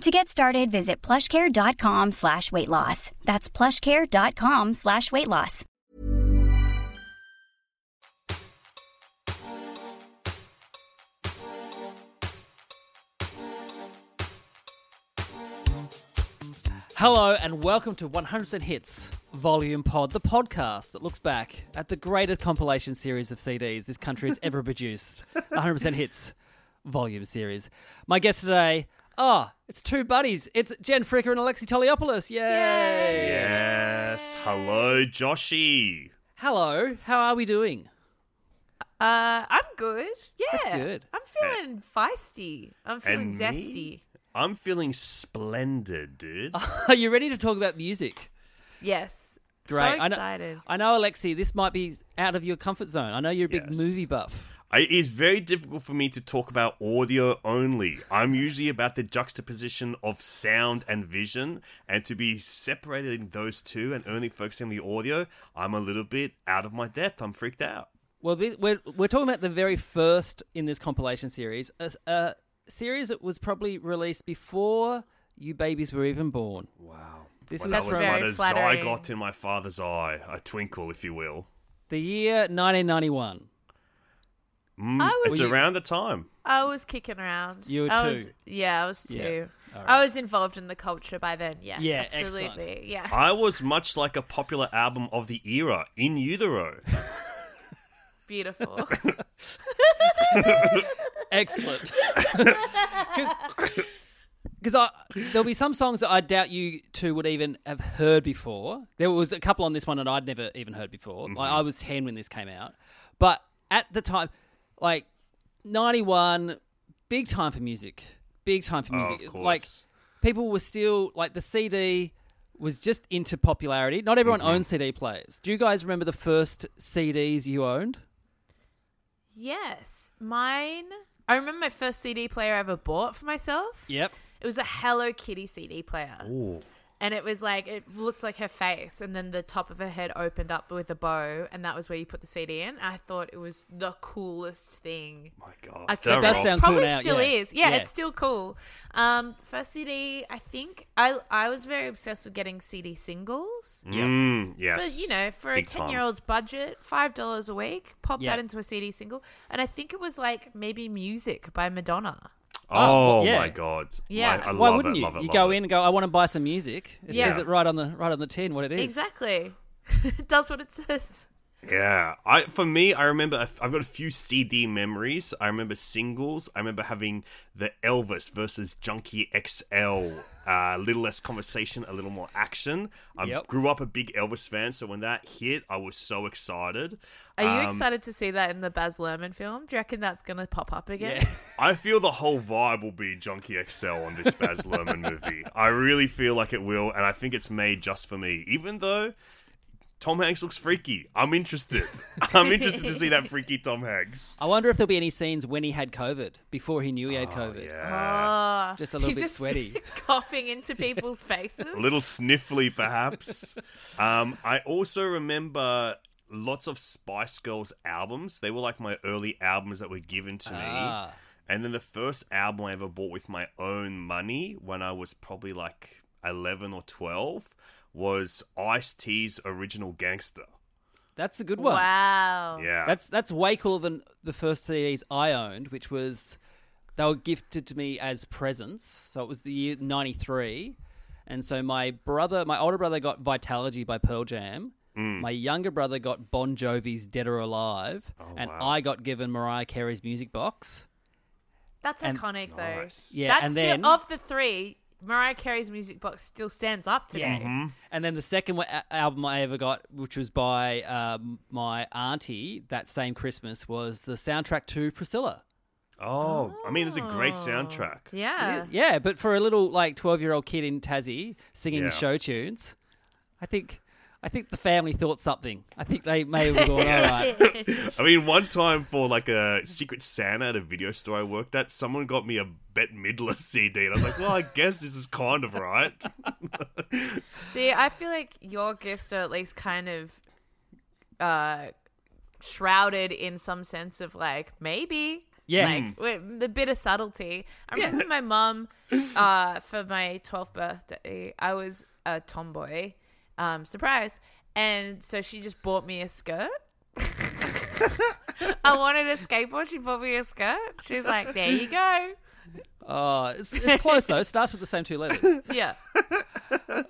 To get started, visit plushcare.com slash weight loss. That's plushcare.com slash weight loss. Hello and welcome to 100% Hits Volume Pod, the podcast that looks back at the greatest compilation series of CDs this country has ever produced. 100% Hits Volume series. My guest today, ah, it's two buddies. It's Gen Fricker and Alexei Toliopoulos. Yay! Yes. Hello, Joshy. Hello, how are we doing? Uh, I'm good. Yeah, good. I'm feeling feisty. I'm feeling And zesty. me? I'm feeling splendid, dude. Are you ready to talk about music? Yes. Great. So I know, excited. I know, Alexei, this might be out of your comfort zone. I know you're a big Yes. movie buff. I, it is very difficult for me to talk about audio only. I'm usually about the juxtaposition of sound and vision, and to be separating those two and only focusing on the audio, I'm a little bit out of my depth. I'm freaked out. Well, this, we're we're talking about the very first in this compilation series, a series that was probably released before you babies were even born. Wow. This Well, was that was from very but a flattering. zygote in my father's eye, a twinkle, if you will. the year 1991. Mm, I it's was- around the time. I was kicking around. You were I two. Was, yeah, I was two. Yeah. All I right. was involved in the culture by then. Yes, Yeah, absolutely. excellent. Yes. I was much like a popular album of the era, In Utero. beautiful. Excellent. Because there'll be some songs that I doubt you two would even have heard before. There was a couple on this one that I'd never even heard before. Like I was ten when this came out, but at the time, like ninety one, big time for music. Big time for Oh, music. of course. Like people were still like the CD was just into popularity. Not everyone mm-hmm. owned CD players. Do you guys remember the first CDs you owned? yes, mine. I remember my first CD player I ever bought for myself. Yep. It was a Hello Kitty CD player. Ooh. And it was like it looked like her face, and then the top of her head opened up with a bow, and that was where you put the CD in. I thought it was the coolest thing. My God. I that could, does rocks. sound cool probably now, still yeah. is. Yeah, Yeah. it's still cool. Um, first CD, I think I I was very obsessed with getting CD singles. Mm, yes. For you know, for Big a ten year old's budget, five dollars a week, pop Yeah. that into a CD single, and I think it was like maybe music by Madonna. Ah, oh, yeah. my God. Yeah. I, I Why love wouldn't it, you? love it, you love go it. in and go, I want to buy some music. It Yeah. says it right on the right on the tin what it is. Exactly, it does what it says. Yeah, I for me, I remember I've got a few CD memories. I remember singles. I remember having the Elvis versus Junkie XL. A little less conversation, a little more action. I Yep. grew up a big Elvis fan, so when that hit, I was so excited. Are you Um, excited to see that in the Baz Luhrmann film? Do you reckon that's going to pop up again? Yeah. I feel the whole vibe will be Junkie XL on this Baz Luhrmann movie. I really feel like it will, and I think it's made just for me. Even though Tom Hanks looks freaky, I'm interested. I'm interested to see that freaky Tom Hanks. I wonder if there'll be any scenes when he had COVID before he knew he had COVID. Oh, Yeah. Oh, Just a little he's bit just sweaty. coughing into people's faces. a little sniffly perhaps um, i also remember lots of spice girls albums they were like my early albums that were given to me Ah. and then the first album i ever bought with my own money when i was probably like 11 or 12 was ice t's original gangster That's a good one. Wow. yeah That's that's way cooler than the first CDs I owned, which was they were gifted to me as presents. So it was the year '93, and so my brother, my older brother, got Vitalogy by Pearl Jam. Mm. My younger brother got Bon Jovi's Dead or Alive, and wow. I got given Mariah Carey's music box. That's And- iconic, though. Nice. Yeah, That's and still, then- of the three, Mariah Carey's music box still stands up today. Mm-hmm. And then the second wa- album I ever got, which was by um, my auntie that same Christmas, was the soundtrack to Priscilla. oh i mean it's a great soundtrack Yeah. Yeah, but for a little like twelve year old kid in Tassie singing Yeah. show tunes, I think I think the family thought something. I think they may have gone, all right. I mean, one time for like a Secret Santa at a video store I worked at, someone got me a Bette Midler CD, and I was like, well, I guess this is kind of right. See, I feel like your gifts are at least kind of uh shrouded in some sense of like maybe Yeah. like with the bit of subtlety. I remember my mum uh for my 12th birthday, I was a tomboy. Um surprise. And so she just bought me a skirt. I wanted a skateboard, she bought me a skirt. She's like, "There you go." Oh, it's, it's close though. It starts with the same two letters. Yeah.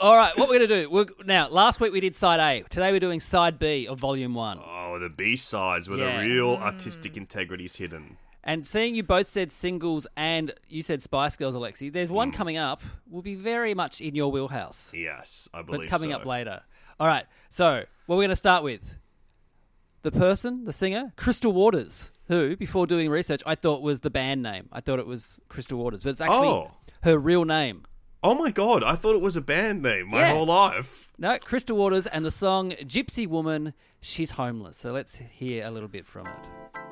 All right, what we're going to do we're, now? Last week we did side A. Today we're doing side B of volume one. Oh, the B sides where Yeah. the real artistic integrity is hidden. And seeing you both said singles and you said Spice Girls, Alexei, there's one mm. coming up. Will be very much in your wheelhouse. Yes, I believe it's coming so. up later. All right. So, what we're going to start with the person, the singer, Crystal Waters, who, before doing research, I thought was the band name. I thought it was Crystal Waters, but it's actually Oh. her real name. Oh my god, I thought it was a band name my Yeah. whole life. No, Crystal Waters and the song Gypsy Woman, She's Homeless. So, let's hear a little bit from it.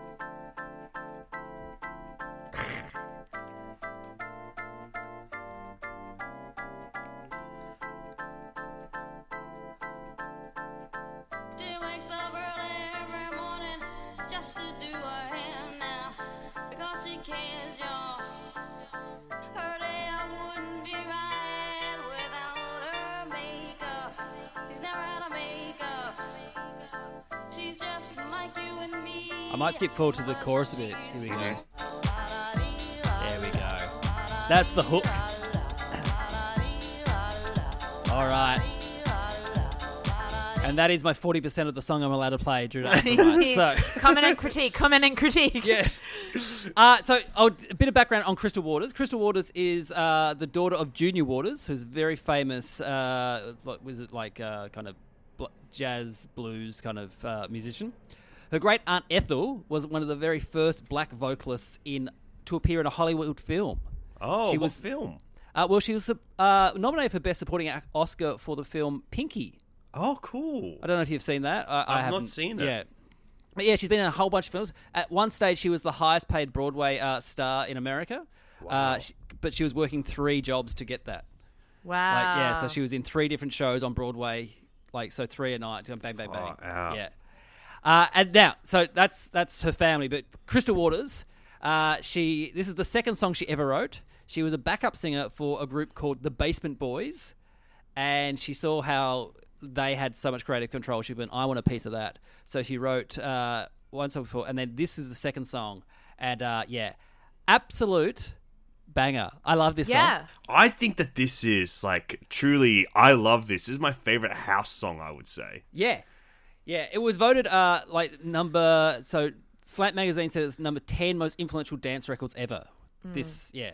I might skip forward to the chorus a bit. Here we go. There we go. That's the hook. All right. And that is my 40% of the song I'm allowed to play during Afterlight. So, comment and critique, comment and critique. yes. Uh, so, oh, a bit of background on Crystal Waters. Crystal Waters is uh, the daughter of Junior Waters, who's very famous, uh, was it like uh, kind of bl- jazz, blues kind of uh, musician. Her great aunt Ethel was one of the very first black vocalists in to appear in a Hollywood film. Oh, She what was- film? Uh, well, she was uh, nominated for Best Supporting Oscar for the film Pinky. Oh, cool. I don't know if you've seen that. I, I I've not haven't seen it. Yeah. But yeah, she's been in a whole bunch of films. At one stage, she was the highest paid Broadway uh, star in America. Uh, she, but she was working three jobs to get that. Wow. Like, yeah, so she was in three different shows on Broadway, like so three a night, bang, bang, bang. Oh. Yeah. Uh, and now, so that's that's her family. But Crystal Waters, uh, she this is the second song she ever wrote. She was a backup singer for a group called the Basement Boys, and she saw how they had so much creative control. She went, "I want a piece of that." So she wrote uh, one song before, and then this is the second song, and uh, yeah, absolute banger. I love this Yeah. song. I think that this is like truly. I love this. This is my favorite house song. I would say. Yeah, yeah. It was voted uh like number so Slant magazine said it's number ten most influential dance records ever. This yeah.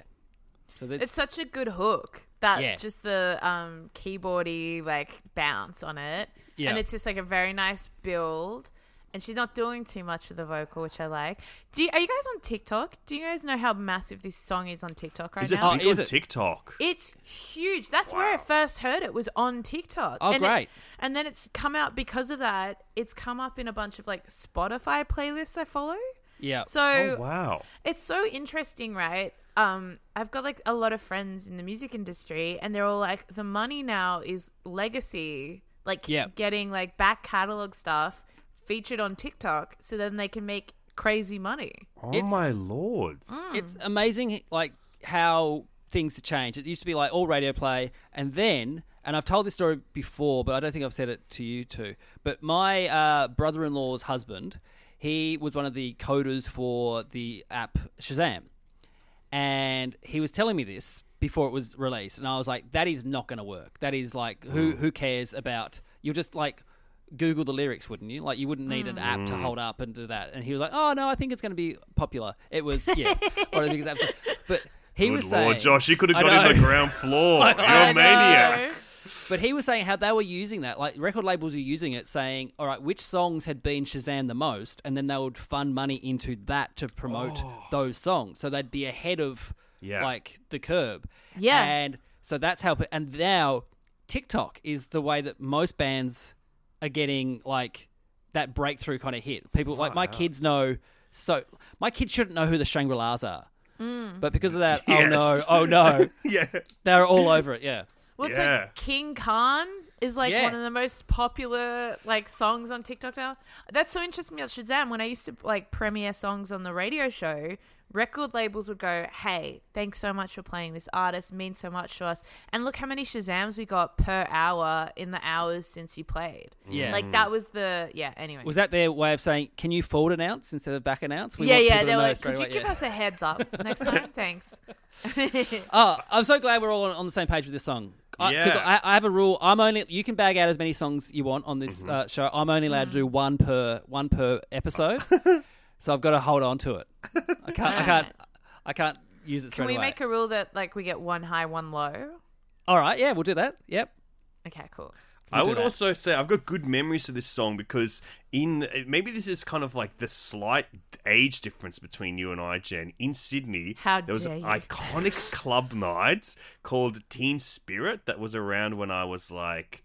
So that's It's such a good hook. That Yeah. just the um keyboardy like bounce on it. Yeah. And it's just like a very nice build. And she's not doing too much with the vocal, which I like. Do you, are you guys on TikTok? Do you guys know how massive this song is on TikTok right Is it now? Oh, is on it? TikTok? It's huge. That's where I first heard it was on TikTok. Oh, and it- great. and then it's come out because of that. It's come up in a bunch of like Spotify playlists I follow. yeah. So Oh wow. it's so interesting, right? Um, I've got like a lot of friends in the music industry, and they're all like, the money now is legacy, like Yeah. getting like back catalog stuff featured on TikTok, so then they can make crazy money. Oh It's- my lord. it's amazing like how things change. It used to be like all radio play, and then, and I've told this story before, but I don't think I've said it to you too. But my uh, brother-in-law's husband, he was one of the coders for the app Shazam, and he was telling me this before it was released, and I was like, "That is not going to work. That is like, who who cares about? You're just like." Google the lyrics, wouldn't you? Like, you wouldn't need an app to mm. hold up and do that. And he was like, "Oh no, I think it's going to be popular." It was, yeah, or I think it's absolutely. But he Good was lord, saying, Josh, you could have I got in the ground floor. You're I a maniac. But he was saying how they were using that, like record labels were using it, saying, "All right, which songs had been Shazam the most," and then they would fund money into that to promote oh. those songs, so they'd be ahead of Yeah. like the curb. Yeah. and so that's how. And now TikTok is the way that most bands are getting like that breakthrough kind of hit. People like my kids know so my kids shouldn't know who the Shangri La's are. Mm. But because of that, oh no, oh no, yeah. they're all over it. Yeah, Well, it's Yeah. like King Khan is like Yeah. one of the most popular like songs on TikTok now. That's so interesting about Shazam. When I used to like premiere songs on the radio show, record labels would go, "Hey, thanks so much for playing this artist. Means so much to us." And look how many Shazams we got per hour in the hours since you played. yeah. Like that was the yeah. Anyway, was that their way of saying, "Can you forward announce instead of back announce?" We yeah, want yeah. people They were like, could you give Yeah. us a heads up next time? Thanks. Oh, I'm so glad we're all on, on the same page with this song. Because Yeah. I, I have a rule. I'm only you can bag out as many songs you want on this uh, show. I'm only allowed to do one per one per episode. so I've got to hold on to it. I can't. I can't. I can't use it straight Can we away. make a rule that like we get one high, one low? All right. Yeah, we'll do that. Yep. Okay, cool. I would that. also say I've got good memories of this song because in maybe this is kind of like the slight age difference between you and I, Gen. In Sydney, How there was an you. iconic club night called Teen Spirit that was around when I was like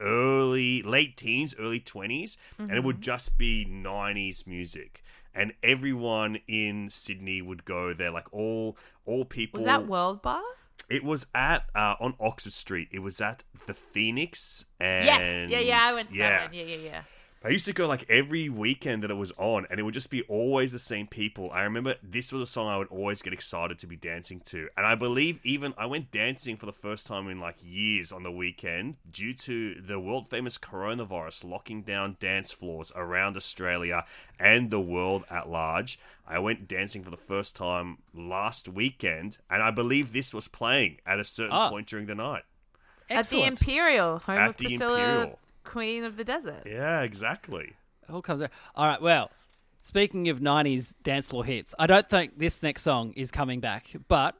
early, late teens, early 20s, and it Mm-hmm. would just be 90s music. And everyone in Sydney would go there, like all all people. Was that World Bar? It was at uh, on Oxford Street. It was at the Phoenix. And Yes. Yeah, yeah, I went to yeah. that one. Yeah, yeah, yeah. I used to go like every weekend that it was on, and it would just be always the same people. I remember this was a song I would always get excited to be dancing to, and I believe even I went dancing for the first time in like years on the weekend due to the world famous coronavirus locking down dance floors around Australia and the world at large. I went dancing for the first time last weekend, and I believe this was playing at a certain Ah. point during the night. At the Imperial, home At of the Priscilla, Imperial. Queen of the Desert. Yeah, exactly. It all comes out. All right. Well, speaking of '90s dance floor hits, I don't think this next song is coming back, but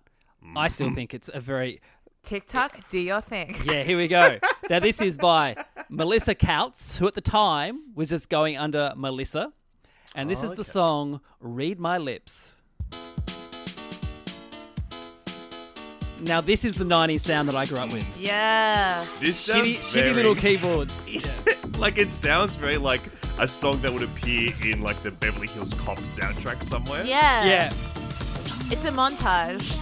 I still mm. think it's a very TikTok, do your thing. Yeah, here we go. now, this is by Melissa Tkautz, who at the time was just going under Melissa. And this is the song Read My Lips. Now, this is the 90s sound that I grew up with. Yeah. This sounds Shitty, shitty little keyboards. like it sounds very like a song that would appear in like the Beverly Hills Cop soundtrack somewhere. Yeah. Yeah, It's a montage.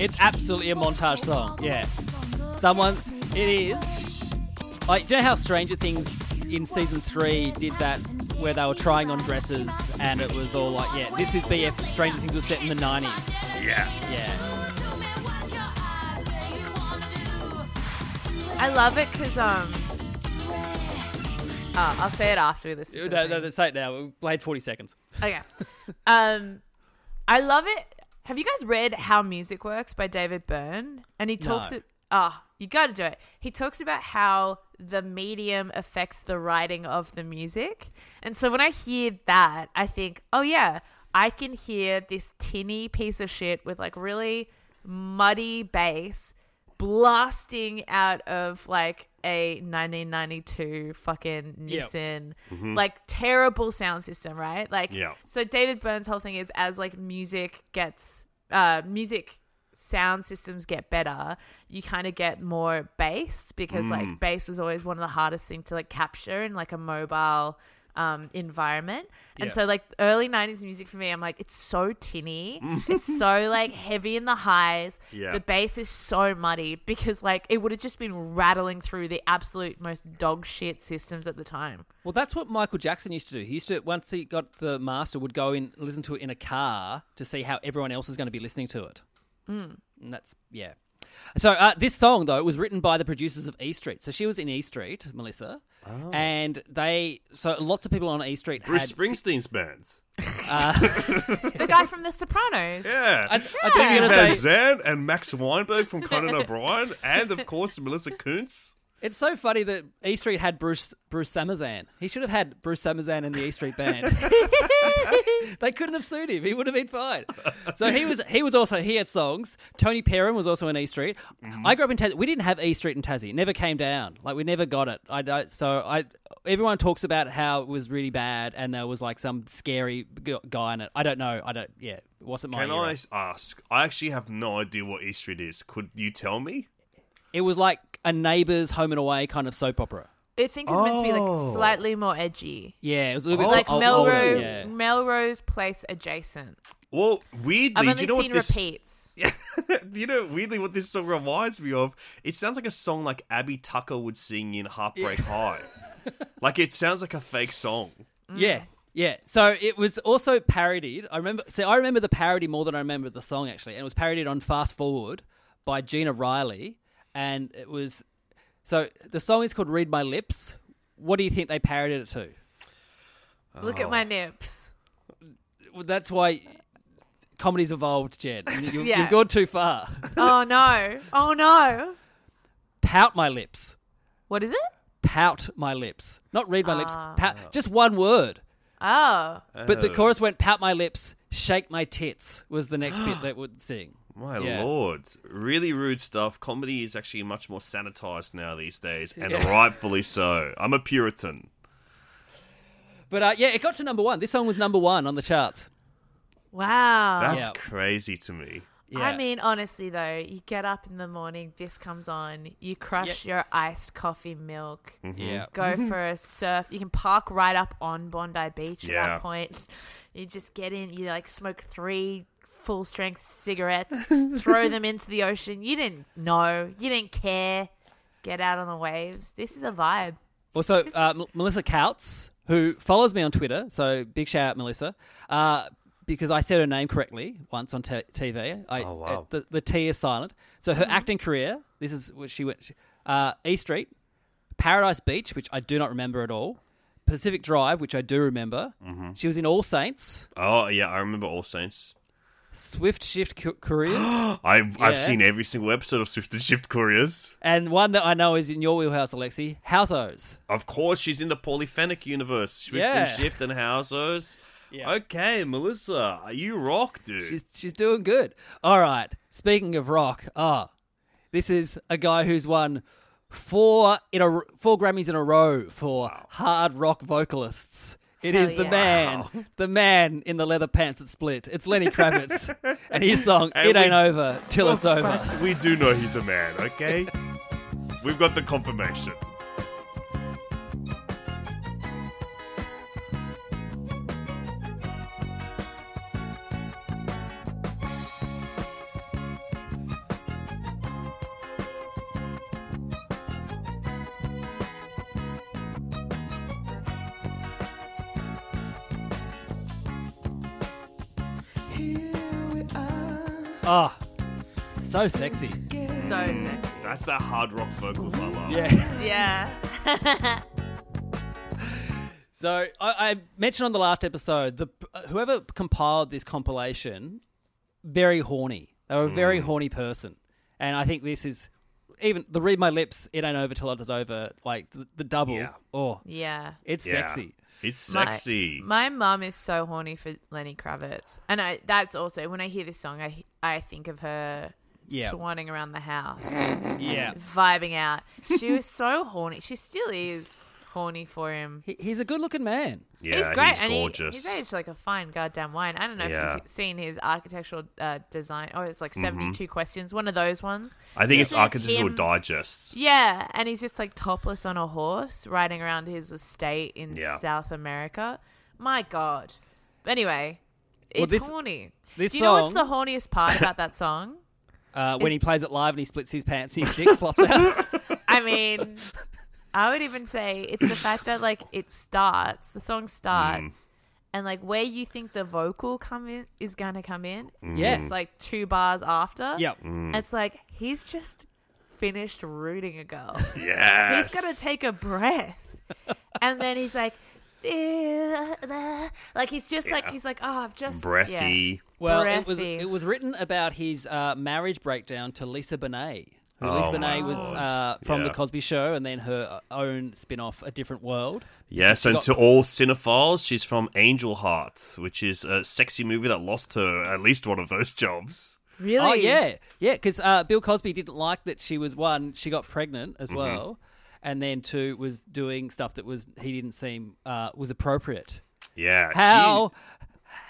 it's absolutely a montage song. Yeah. Someone, it is. Like, do you know how Stranger Things in season three did that where they were trying on dresses and it was all like, yeah, this is BF Stranger Things was set in the 90s. Yeah. Yeah. I love it because um. Oh, I'll say it after this. No, the no, no, say it now. We played 40 seconds. Okay. um, I love it. Have you guys read How Music Works by David Byrne? And he talks No. it. Ah, you got to do it. He talks about how the medium affects the writing of the music. And so when I hear that, I think, oh yeah, I can hear this tinny piece of shit with like really muddy bass blasting out of like a 1992 fucking Yep. Nissan like terrible sound system, right? Like Yeah. so David Byrne's whole thing is as like music gets uh music sound systems get better, you kind of get more bass because like bass was always one of the hardest things to like capture in like a mobile um environment. And Yeah. so like early 90s music for me, I'm like it's so tinny. it's so like heavy in the highs. Yeah. The bass is so muddy because like it would have just been rattling through the absolute most dog shit systems at the time. Well, that's what Michael Jackson used to do. He used to, once he got the master, would go in, listen to it in a car to see how everyone else is going to be listening to it. Mm. And that's, yeah. So uh, this song, though, was written by the producers of E Street. So she was in E Street, Melissa. Oh. And they, so lots of people on E Street Bruce had. Springsteen's bands. Uh, the guy from The Sopranos. Yeah. I, I Dean think you're Van going say, Zandt and Max Weinberg from Conan O'Brien, and of course Melissa Tkautz. It's so funny that E Street had Bruce Bruce Samazan. He should have had Bruce Samazan in the E Street band. they couldn't have sued him. He would have been fine. So he was he was also he had songs. Toni Pearen was also in E Street. Mm-hmm. I grew up in Tassie. We didn't have E Street in Tassie. It never came down. Like we never got it. I don't. So I everyone talks about how it was really bad and there was like some scary g- guy in it. I don't know. I don't. Yeah, it wasn't my. Can era. I ask? I actually have no idea what E Street is. Could you tell me? It was like like a neighbours home and away kind of soap opera. I think it's meant to be Oh. like slightly more edgy. Yeah, it was a little bit Like ol- Melrose, older, yeah. Melrose Place adjacent. Well, weirdly, I've do only you know seen what this? repeats. you know, weirdly, what this song reminds me of? It sounds like a song like Abi Tucker would sing in Heartbreak High. like it sounds like a fake song. Mm. Yeah, yeah. So it was also parodied. I remember. So I remember the parody more than I remember the song actually, and it was parodied on Fast Forward by Gina Riley, and it was. So the song is called "Read My Lips." What do you think they parodied it to? Look at my nips. Well, that's why comedy's evolved, Gen. You, Yeah. You've gone too far. Oh no! Oh no! Pout my lips. What is it? Pout my lips. Not read my lips. Ah. Pout. Just one word. Oh, But the Oh. chorus went pout my lips, shake my tits was the next bit that would sing. My Yeah. lord, really rude stuff. Comedy is actually much more sanitized now these days, and Yeah. rightfully so. I'm a Puritan. But uh, yeah, it got to number one. This song was number one on the charts. wow! That's Yeah. crazy to me. Yeah. I mean, honestly though, you get up in the morning, this comes on, you crush your iced coffee milk, yeah. go for a surf. You can park right up on Bondi Beach at that point. You just get in, you like smoke three full strength cigarettes, throw them into the ocean. You didn't know, you didn't care. Get out on the waves. This is a vibe. Also, uh, M- Melissa Tkautz, who follows me on Twitter, so big shout out, Melissa, uh, because I said her name correctly once on t- TV. I, Oh, wow. uh, the, the T is silent. So her acting career, this is what she went, uh, E Street, Paradise Beach, which I do not remember at all, Pacific Drive, which I do remember. Mm-hmm. She was in All Saints, Oh yeah, I remember All Saints. Swift Shift Cu- Couriers, I've Yeah. I've seen every single episode of Swift and Shift Couriers. and one that I know is in your wheelhouse, Alexei, Housos. Of course, she's in the Polyphonic universe. Swift Yeah. and Shift and Housos. Yeah. Okay, Melissa, are you rock, dude. She's she's doing good. All right. Speaking of rock, ah, this is a guy who's won four in a four Grammys in a row for hard rock vocalists. It Hell is the yeah. man, the man in the leather pants that split. It's Lenny Kravitz, and his song And "It we- Ain't Over Till It's Over." we do know he's a man, okay? We've got the confirmation. Ah, so sexy. So sexy. That's that hard rock vocals I love. Yeah. Yeah. So I, I mentioned on the last episode the whoever compiled this compilation, very horny. They were a very horny person, and I think this is even the read my lips. It ain't over till it's over. Like the, the double. Yeah. Oh, yeah. it's Yeah. sexy. It's My- sexy. My mum is so horny for Lenny Kravitz, and I that's also when I hear this song, I I think of her Yeah. swanning around the house, Yeah. vibing out. She was so horny. She still is horny for him. He, he's a good-looking man. yeah, he's great, and he, gorgeous. he's aged like a fine goddamn wine. I don't know Yeah. if you've seen his architectural uh, design. Oh, it's like 72 questions. One of those ones. I think it's This is Architectural him- Digest. Yeah, and he's just like topless on a horse riding around his estate in Yeah. South America. My God. Anyway, Well, it's this- horny. This Do you know what's the horniest part about that song? Uh, when Is- he plays it live and he splits his pants, his dick flops out. I mean, I would even say it's the fact that like it starts, the song starts, mm. and like where you think the vocal come in is gonna come in, mm. Yes. it's like two bars after. Yep. Mm. It's like he's just finished rooting a girl. Yes. He's gonna take a breath, and then he's like, "Dear the-" like he's just like he's like, oh, I've just breathy. Well, it was it was written about his uh, marriage breakdown to Lisa Bonet. Who Oh Lisa Bonet was uh, from Yeah. the Cosby Show, and then her own spin-off, A Different World. Yes, She and got- to all cinephiles, she's from Angel Heart, which is a sexy movie that lost her at least one of those jobs. Really? Oh yeah, yeah. Because uh, Bill Cosby didn't like that she was one. She got pregnant as well, and then two was doing stuff that was he didn't seem uh, was appropriate. Yeah. she- How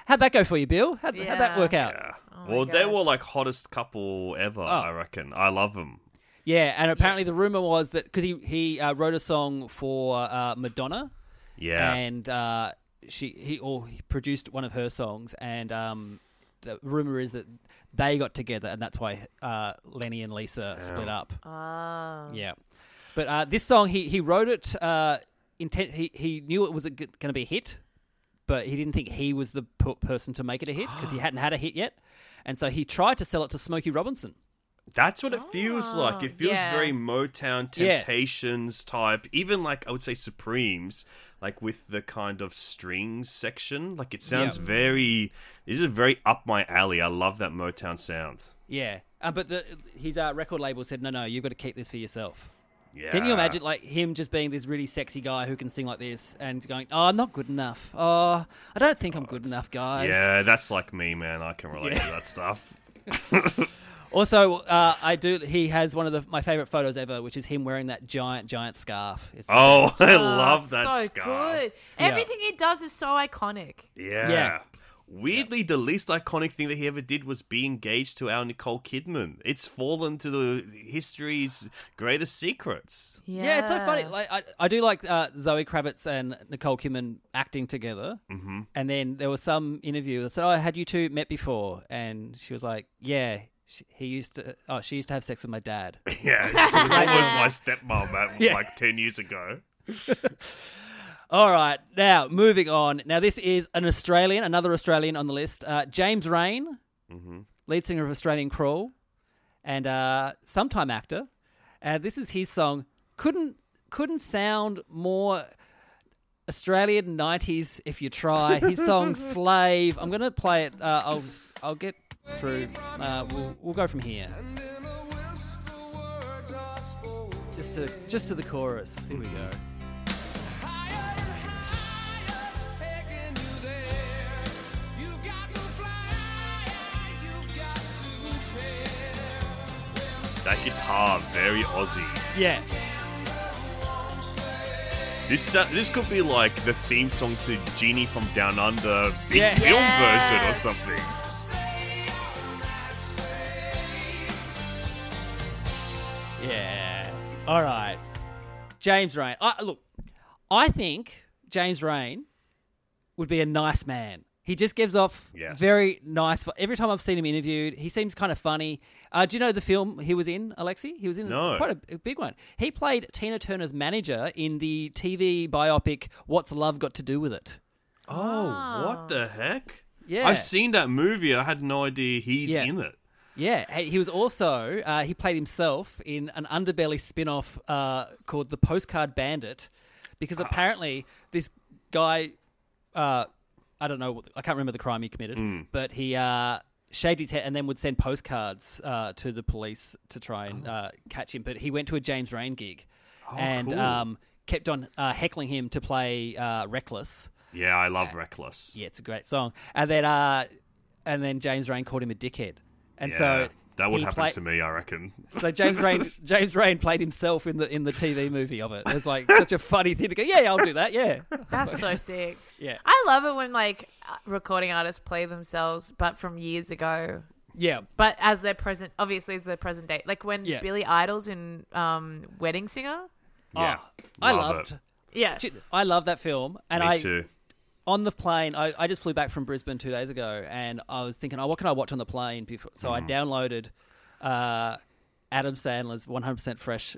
how'd that go for you, Bill? How'd, how'd that Yeah. work out? Yeah. Oh my well, they were like hottest couple ever. Oh. I reckon. I love them. Yeah, and apparently the rumor was that because he he uh, wrote a song for uh, Madonna, Yeah. and uh, she he or he produced one of her songs, and um, the rumor is that they got together, and that's why uh, Lenny and Lisa split up. Oh. Yeah, but uh, this song he he wrote it. Uh, intent he he knew it was going to be a hit, but he didn't think he was the p- person to make it a hit because he hadn't had a hit yet, and so he tried to sell it to Smokey Robinson. That's what it feels like. It feels yeah. very Motown Yeah. Temptations type. Even like I would say Supremes, like with the kind of strings section. Like it sounds Yeah. very. This is very up my alley. I love that Motown sound. Yeah, uh, but the, his uh, record label said, "No, no, you've got to keep this for yourself." Yeah. Can you imagine like him just being this really sexy guy who can sing like this and going, "Oh, I'm not good enough. Oh, I don't think I'm good enough, guys." Yeah, that's like me, man. I can relate to that stuff. Also, uh, I do. He has one of the, my favorite photos ever, which is him wearing that giant, giant scarf. It's Oh. I love that so scarf. good. Yeah. Everything he does is so iconic. Yeah. Yeah. Weirdly, the least iconic thing that he ever did was be engaged to our Nicole Kidman. It's fallen to the history's greatest secrets. Yeah, Yeah, it's so funny. Like I, I do like uh, Zoe Kravitz and Nicole Kidman acting together. Mm-hmm. And then there was some interview that said, "Oh, had you two met before?" And she was like, "Yeah." She, he used to. Oh, she used to have sex with my dad. Yeah, she was almost my stepmom at, Yeah. like 10 years ago. All right, now moving on. Now this is an Australian, another Australian on the list. Uh, James Reyne, lead singer of Australian Crawl, and uh, sometime actor. And this is his song. Couldn't couldn't sound more Australian '90s if you try. His song "Slave." I'm gonna play it. Uh, I'll I'll get through. Uh, we'll we'll go from here. Just to just to the chorus. Here we go. That guitar, very Aussie. Yeah. This sa- this could be like the theme song to Genie from Down Under, big Yeah. film version or something. Yeah. All right. James Reyne. I, look, I think James Reyne would be a nice man. He just gives off Yes. very nice. Every time I've seen him interviewed, he seems kind of funny. Uh, do you know the film he was in, Alexei? He was in No. quite a, a big one. He played Tina Turner's manager in the TV biopic "What's Love Got to Do with It." Oh, what the heck? Yeah. I've seen that movie I had no idea he's Yeah. in it. Yeah, he he was also uh, he played himself in an underbelly spin-off uh, called The Postcard Bandit, because apparently this guy, uh, I don't know, what- I can't remember the crime he committed, but he uh, shaved his head and then would send postcards uh, to the police to try and uh, catch him. But he went to a James Reyne gig and cool. um, kept on uh, heckling him to play uh, Reckless. Yeah, I love Reckless. Yeah, it's a great song. And then uh, and then James Rain called him a dickhead. And Yeah, so that would he happen play- to me, I reckon. so James Reyne, James Reyne played himself in the in the TV movie of it. It was like such a funny thing to go. Yeah, yeah, I'll do that. Yeah, That's so sick. yeah, I love it when like recording artists play themselves, but from years ago. yeah. But as their present, obviously as their present date. Like when Yeah. Billy Idol's in um, Wedding Singer. Yeah, Oh, I love loved. it. Yeah. I love that film, and Me I too. On the plane. I, I just flew back from Brisbane two days ago, and I was thinking, oh, what can I watch on the plane? Before, so I Mm. downloaded uh, Adam Sandler's 100% Fresh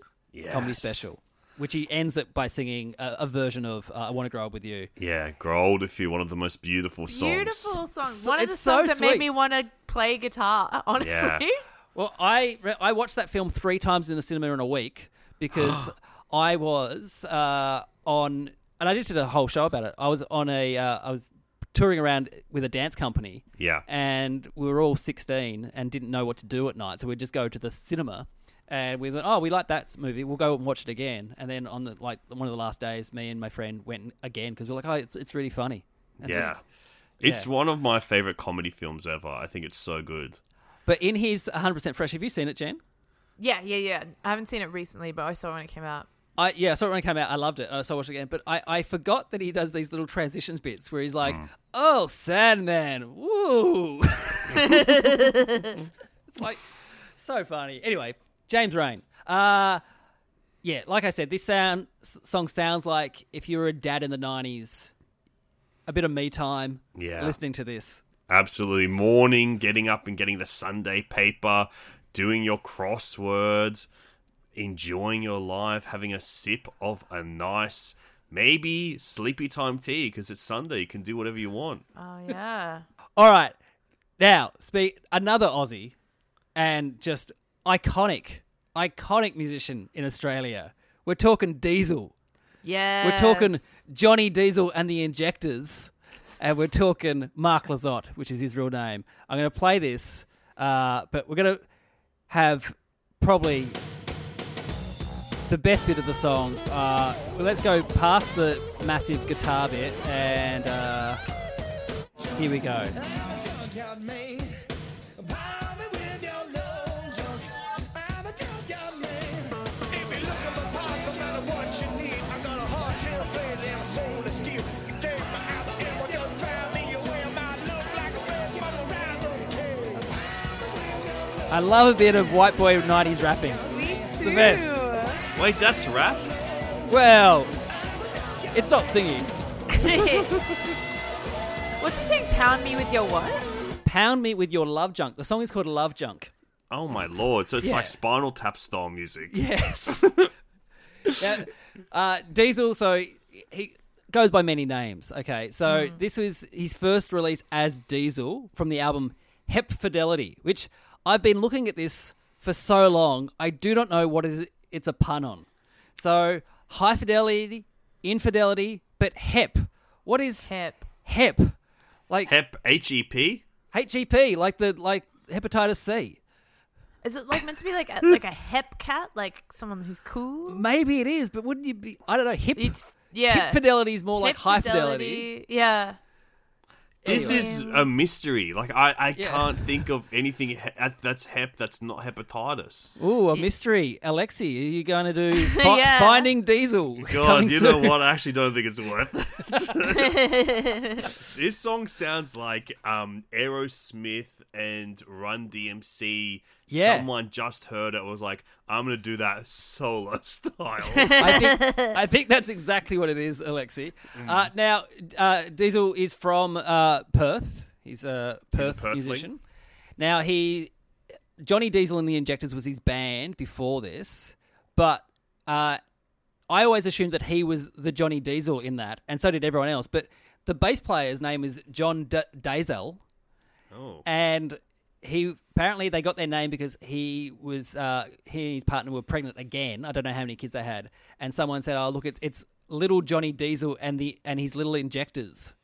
comedy special, which he ends it by singing a, a version of uh, "I Want to Grow Up with You." Yeah, Grow Old If You, one of the most beautiful songs. Beautiful song. So- One of the it's so songs that sweet. made me want to play guitar, honestly. Yeah. Well, I re- I watched that film three times in the cinema in a week because I was uh, on, and I just did a whole show about it. I was on a, uh, I was touring around with a dance company, Yeah. and we were all sixteen and didn't know what to do at night, so we'd just go to the cinema. And we went, oh, we like that movie. We'll go and watch it again. And then on the like one of the last days, me and my friend went again because we are like, oh, it's it's really funny. And Yeah. just- It's yeah. one of my favorite comedy films ever. I think it's so good. but in his 100% fresh, have you seen it, Gen? Yeah, yeah, yeah. I haven't seen it recently, but I saw it when it came out. I yeah, I saw it when it came out. I loved it. I saw it again, but I, I forgot that he does these little transitions bits where he's like, "Oh, Sandman, woo!" it's like so funny. Anyway, James Reyne. Uh yeah, like I said, this sound song sounds like if you were a dad in the '90s, a bit of me time, Yeah. listening to this. Absolutely. Morning, getting up and getting the Sunday paper, doing your crosswords, enjoying your life, having a sip of a nice, maybe sleepy time tea because it's Sunday. You can do whatever you want. Oh yeah. All right, now speak another Aussie, and just iconic, iconic musician in Australia. We're talking Diesel. Yeah. We're talking Johnny Diesel and the Injectors, and we're talking Mark Lizotte, which is his real name. I'm going to play this, uh, but we're going to have probably the best bit of the song. Uh, well, let's go past the massive guitar bit, and uh, here we go. I love a bit of white boy 90s rapping. Me too. the best. Wait, that's rap? Well, it's not singing. What's he saying? Pound me with your what? Pound Me With Your Love Junk. The song is called Love Junk. Oh my lord. So it's Yeah. like Spinal Tap style music. Yes. yeah, uh, Diesel, so he goes by many names. Okay, so this was his first release as Diesel from the album Hep Fidelity, which I've been looking at this for so long. I do not know what it is, it's a pun on. So high fidelity, infidelity, but Hep. What is hep? Hep? Like Hep H E P? HEP, like the like hepatitis C. Is it like meant to be like a, like a hep cat, like someone who's cool? Maybe it is, but wouldn't you be? I don't know. Hip, It's yeah. hip fidelity is more like Hip high fidelity. Yeah. This Anyway. is a mystery. Like I, I Yeah. can't think of anything he- that's hep that's not hepatitis. Ooh, a mystery. Alexei, are you going to do fi- Yeah. Finding Diesel? God, coming you know what? I actually don't think it's worth it. this song sounds like um, Aerosmith and Run DMC. Yeah. Someone just heard it was like, I'm going to do that solo style. I think I think that's exactly what it is, Alexei. Mm. Uh, now, uh, Diesel is from uh, Perth. He's a Perth Perthling. musician. Now he, Johnny Diesel and the Injectors was his band before this, but uh, I always assumed that he was the Johnny Diesel in that, and so did everyone else. But the bass player's name is John D- Dazel. oh. and he apparently they got their name because he was uh, he and his partner were pregnant again. I don't know how many kids they had, and someone said, "Oh, look, it's it's little Johnny Diesel and the and his little injectors."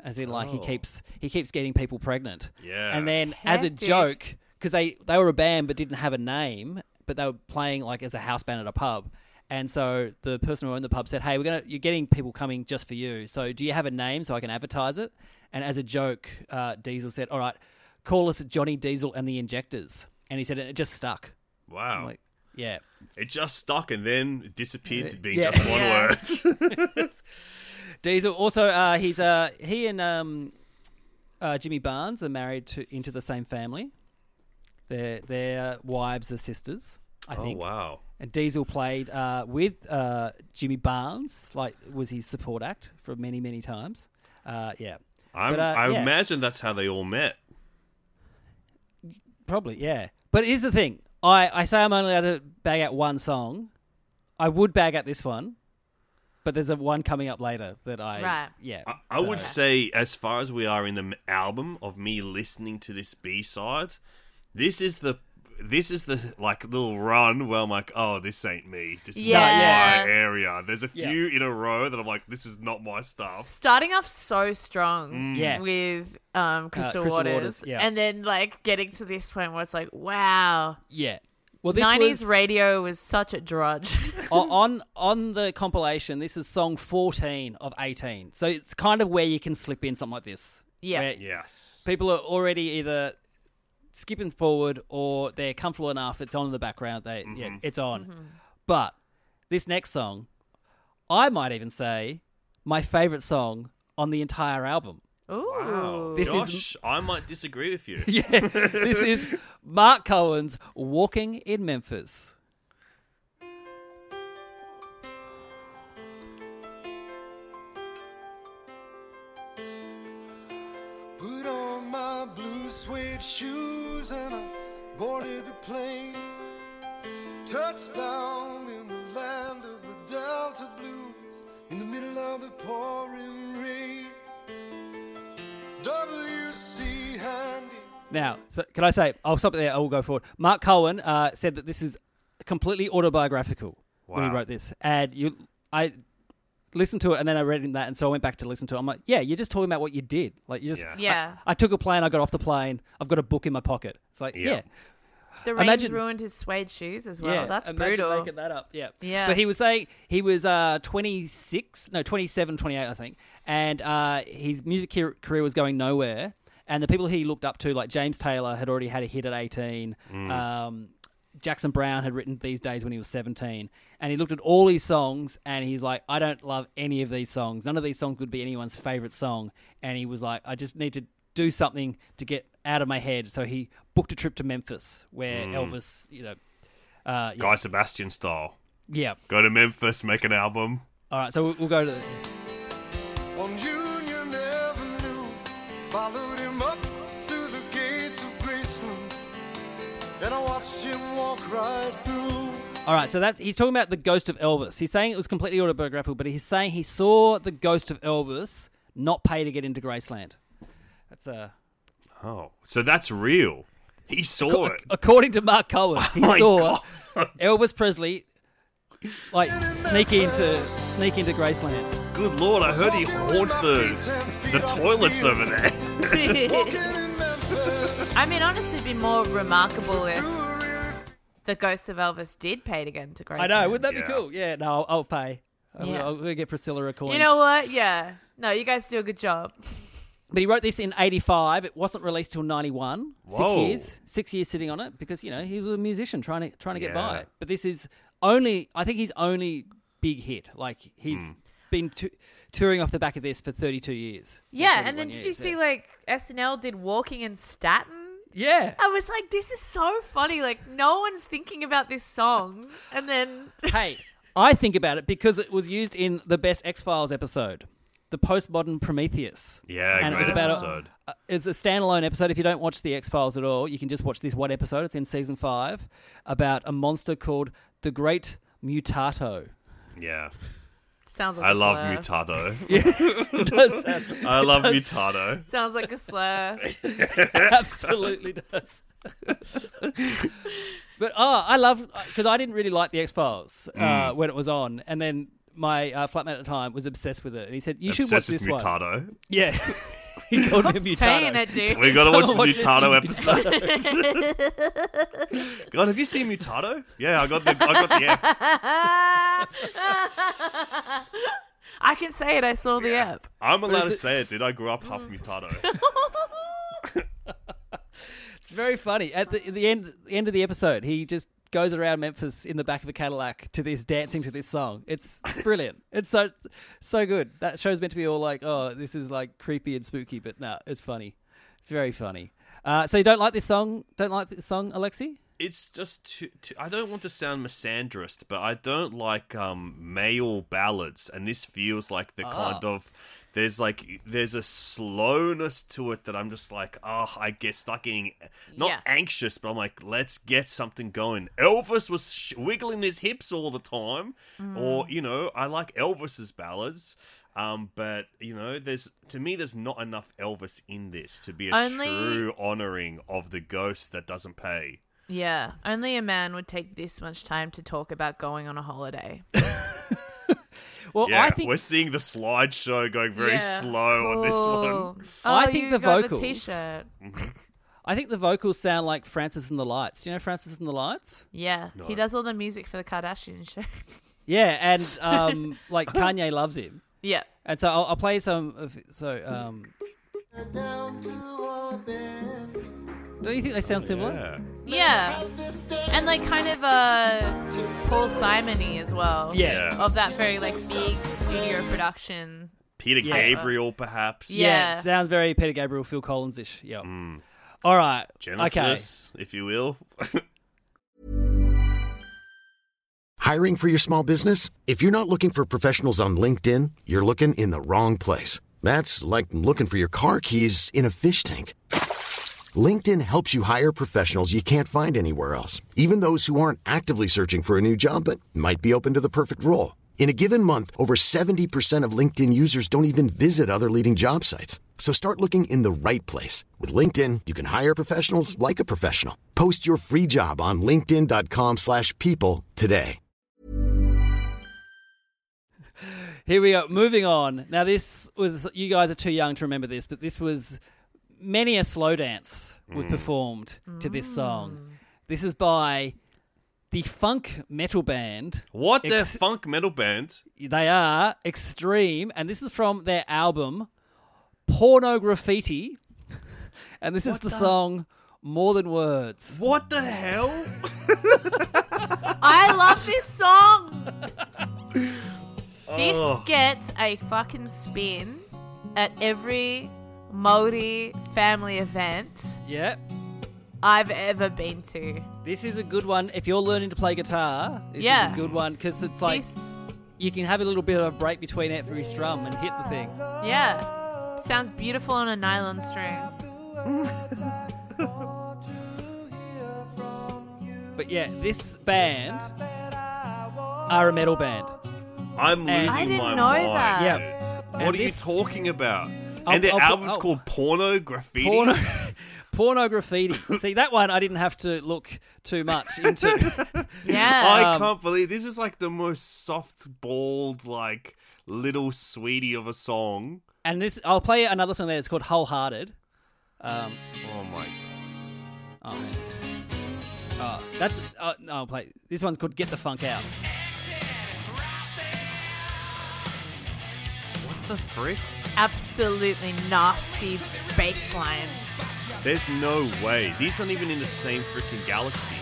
As in, like he Oh. keeps he keeps getting people pregnant. Yeah. And then as a joke, because they they were a band but didn't have a name, but they were playing like as a house band at a pub. And so the person who owned the pub said, "Hey, we're gonna you're getting people coming just for you. So do you have a name so I can advertise it?" And as a joke, uh, Diesel said, "All right, call us Johnny Diesel and the Injectors." And he said it just stuck. Wow. I'm like, yeah. it just stuck and then disappeared to being Yeah. just one word. Diesel also uh, he's uh he and um uh, Jimmy Barnes are married to into the same family. Their their wives are sisters, I oh, think. wow. And Diesel played uh, with uh, Jimmy Barnes, like was his support act for many many times. Uh, yeah, I'm, But, uh, I yeah. imagine that's how they all met. Probably yeah. But here's the thing: I I say I'm only allowed to bag out one song. I would bag out this one, but there's a one coming up later that I Right. yeah. I, I would say, as far as we are in the album of me listening to this B side, this is the this is the like little run where I'm like, oh, this ain't me. This is Yeah. not my area. There's a Yeah. few in a row that I'm like, this is not my stuff. Starting off so strong Yeah. with um, Crystal, Crystal Waters, Waters, yeah. and then like getting to this point where it's like, wow, yeah. Well, this 90s was- radio was such a drudge. On on the compilation, this is song 14 of 18. So it's kind of where you can slip in something like this. Yeah. Yes. People are already either skipping forward or they're comfortable enough. It's on in the background. They yeah, mm-hmm. it's on. Mm-hmm. But this next song, I might even say my favorite song on the entire album. Ooh. Wow. This is- Josh, I might disagree with you. Yeah, this is Marc Cohn's "Walking in Memphis." Shoes and I boarded the plane. Touchdown in the land of the Delta Blues in the middle of the pouring rain. W.C. Handy. Now, so can I say? I'll stop there. I will go forward. Marc Cohn uh, said that this is completely autobiographical when he wrote this, and you, I listened to it, and then I read in that, and so I went back to listen to it. I'm like, yeah, you're just talking about what you did. Like you just, Yeah. Yeah. I, I took a plane, I got off the plane, I've got a book in my pocket. It's like, Yeah. yeah, The rain's Imagine- ruined his suede shoes as well. yeah, That's imagine brutal. Making that up, yeah, Yeah. But he was saying he was uh 26, no 27, 28, I think, and uh, his music car- career was going nowhere. And the people he looked up to, like James Taylor, had already had a hit at 18. Um, Jackson Browne had written These Days when he was 17. And he looked at all his songs and he's like, I don't love any of these songs. None of these songs would be anyone's favorite song. And he was like, I just need to do something to get out of my head. So he booked a trip to Memphis where Elvis, you know, uh, yeah. Guy Sebastian style. yeah. Go to Memphis, make an album. All right, so we'll, we'll go to. On Union Avenue, followed him up and I watched him walk right through. All right, so that's he's talking about the ghost of Elvis. He's saying it was completely autobiographical, but he's saying he saw the ghost of Elvis not pay to get into Graceland. That's a Oh, so that's real. He saw it. according to Marc Cohn, he Oh saw God. Elvis Presley like sneak into sneak into Graceland. Good lord, I heard he haunts the the toilets over there. I mean, honestly, it'd be more remarkable if the ghost of Elvis did pay to get into Graceland. I know, wouldn't that be Yeah. cool? Yeah, no, I'll, I'll pay. I'm, Yeah. I'm gonna get Priscilla a coin. You know what? Yeah. No, you guys do a good job. But he wrote this in '85. It wasn't released till '91. Six Whoa. years, six years sitting on it because you know he was a musician trying to trying to get by. But this is only, I think, his only big hit. Like he's Hmm. been t- touring off the back of this for 32 years. Yeah, and then did you years, see yeah. like SNL did Walking in Staten? Yeah. I was like, this is so funny. Like, no one's thinking about this song. And then, hey, I think about it because it was used in the best X Files episode, the postmodern Prometheus. Yeah, and it great was about episode. A, uh, it's a standalone episode. If you don't watch the X Files at all, you can just watch this one episode. It's in season five about a monster called the Great Mutato. Yeah, sounds like I a love slur. Mutado. It does sound- I love does. Mutado. Sounds like a slur. absolutely does. but oh, I love because I didn't really like the X Files Mm. uh, when it was on, and then my uh, flatmate at the time was obsessed with it, and he said you should watch Obsessed with this one. Mutado. Yeah, he called I'm him Mutato. saying it, dude. We gotta watch the Watch this Mutado in episode. God, have you seen Mutado? Yeah, I got the I got the app. I can say it. I saw the Yeah. app. I'm allowed to it- say it, dude. I grew up half Mutado. It's very funny. At the, the end, the end of the episode, he just goes around Memphis in the back of a Cadillac to this dancing to this song. It's brilliant. it's so so good. That show's meant to be all like, oh, this is like creepy and spooky, but no, it's funny. Very funny. Uh, so you don't like this song? Don't like this song, Alexei? it's just too, too, I don't want to sound misandrist, but I don't like um male ballads, and this feels like the kind of there's like there's a slowness to it that I'm just like, oh, I get stuck getting not Yeah. anxious, but I'm like, let's get something going. Elvis was sh- wiggling his hips all the time, or you know, I like Elvis's ballads. Um, but you know, there's to me, there's not enough Elvis in this to be a Only- true honoring of the ghost that doesn't pay. Yeah. Only a man would take this much time to talk about going on a holiday. Well, Yeah, I think we're seeing the slideshow going very Yeah. slow on this one. Cool. I Oh, think you the got vocals- t-shirt. I think the vocals sound like Francis and the Lights. Do you know Francis and the Lights? Yeah, No. he does all the music for the Kardashian show. Yeah, and um, like Kanye loves him. yeah. And so I'll, I'll play some of so. Um, don't you think they sound similar? Yeah. Yeah. And like kind of uh Paul Simony as well. Yeah. Yeah. Of that very like big studio production. Peter Yeah. Gabriel, perhaps. Yeah. it sounds very Peter Gabriel, Phil Collins ish. Yeah. All right. Genesis, if you will. Hiring for your small business? If you're not looking for professionals on LinkedIn, you're looking in the wrong place. That's like looking for your car keys in a fish tank. LinkedIn helps you hire professionals you can't find anywhere else, even those who aren't actively searching for a new job but might be open to the perfect role. In a given month, over 70% of LinkedIn users don't even visit other leading job sites. So start looking in the right place. With LinkedIn, you can hire professionals like a professional. Post your free job on linkedin.com/people slash people today. Here we go. Moving on. Now, this was, you guys are too young to remember this, but this was many a slow dance was mm. performed to this mm. song. This is by the funk metal band. What the Ex- funk metal band? They are Extreme, and this is from their album Pornograffitti. And this is the, song More Than Words. What the hell? I love this song. this Oh. gets a fucking spin at every multi family event Yeah. I've ever been to. This is a good one. If you're learning to play guitar, this Yeah. is a good one because it's like this, you can have a little bit of a break between every strum and hit the thing. yeah, sounds beautiful on a nylon string. But yeah, this band are a metal band. I'm And- losing I didn't my know mind. that. Yeah. What And are you talking about? I'll- and their I'll album's I'll- called Pornograffitti. Porno, porno graffiti. See that one I didn't have to look too much into. Yeah. I Um, can't believe this is like the most soft balled, like little sweetie of a song. and this, I'll play another song there. It's called Wholehearted. Um, Oh my god. oh man. Oh, that's uh, no, I'll play. This one's called Get the Funk Out. What the frick? Absolutely nasty bass line. There's no way. These aren't even in the same freaking galaxy.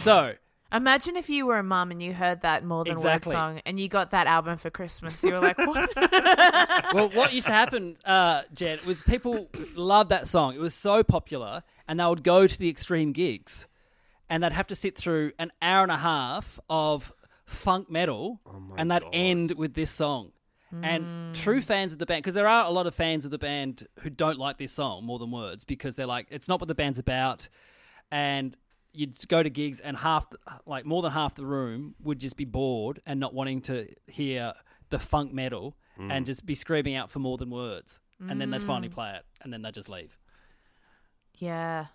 So Imagine if you were a mum and you heard that more than Exactly. word song and you got that album for Christmas. You were like, what? well, what used to happen, uh, Gen, was people loved that song. It was so popular, and they would go to the extreme gigs, and they'd have to sit through an hour and a half of funk metal, and they'd God. end with this song. And true hmm. fans of the band, because there are a lot of fans of the band who don't like this song more than words, because they're like, it's not what the band's about, and you'd go to gigs and half, like more than half the room would just be bored and not wanting to hear the funk metal and hmm. just be screaming out for more than words, and then they'd finally hmm. play it, and then they'd just leave. yeah.